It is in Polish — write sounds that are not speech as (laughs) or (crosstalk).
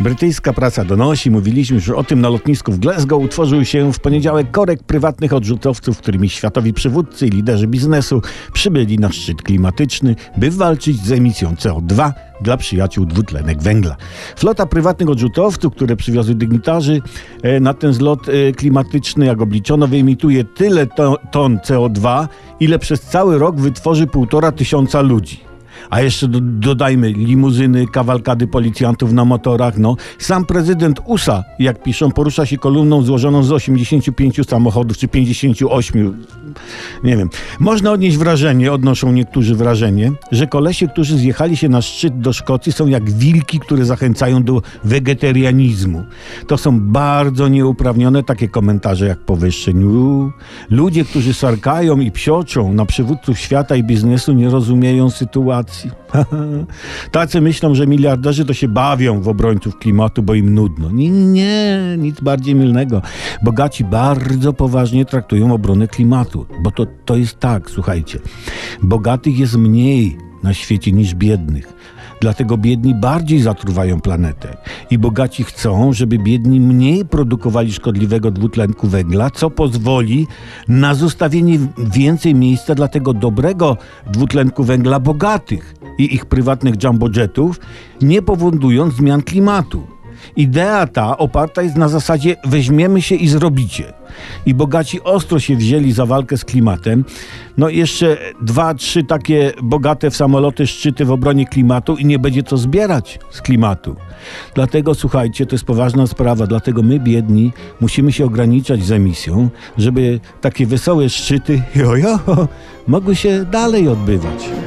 Brytyjska prasa donosi, mówiliśmy że o tym na lotnisku w Glasgow, utworzył się w poniedziałek korek prywatnych odrzutowców, którymi światowi przywódcy i liderzy biznesu przybyli na szczyt klimatyczny, by walczyć z emisją CO2 dla przyjaciół dwutlenek węgla. Flota prywatnych odrzutowców, które przywiozły dygnitarzy e, na ten zlot e, klimatyczny, jak obliczono, wyemituje tyle to, ton CO2, ile przez cały rok wytworzy półtora tysiąca ludzi. A jeszcze do, dodajmy limuzyny, kawalkady policjantów na motorach. No. Sam prezydent USA, jak piszą, porusza się kolumną złożoną z 85 samochodów czy 58. Nie wiem. Można odnieść wrażenie, odnoszą niektórzy wrażenie, że kolesie, którzy zjechali się na szczyt do Szkocji są jak wilki, które zachęcają do wegetarianizmu. To są bardzo nieuprawnione takie komentarze jak powyższe. Ludzie, którzy sarkają i psioczą na przywódców świata i biznesu nie rozumieją sytuacji. (laughs) Tacy myślą, że miliarderzy to się bawią w obrońców klimatu, bo im nudno. Nie, nie, nic bardziej mylnego. Bogaci bardzo poważnie traktują obronę klimatu, bo to, to jest tak, słuchajcie. Bogatych jest mniej na świecie niż biednych. Dlatego biedni bardziej zatruwają planetę. I bogaci chcą, żeby biedni mniej produkowali szkodliwego dwutlenku węgla, co pozwoli na zostawienie więcej miejsca dla tego dobrego dwutlenku węgla bogatych i ich prywatnych jumbojetów, nie powodując zmian klimatu. Idea ta oparta jest na zasadzie weźmiemy się i zrobicie. I bogaci ostro się wzięli za walkę z klimatem. No jeszcze dwa, trzy takie bogate w samoloty szczyty w obronie klimatu i nie będzie to zbierać z klimatu. Dlatego słuchajcie, to jest poważna sprawa, dlatego my biedni musimy się ograniczać z emisją, żeby takie wesołe szczyty (laughs) jojo, mogły się dalej odbywać.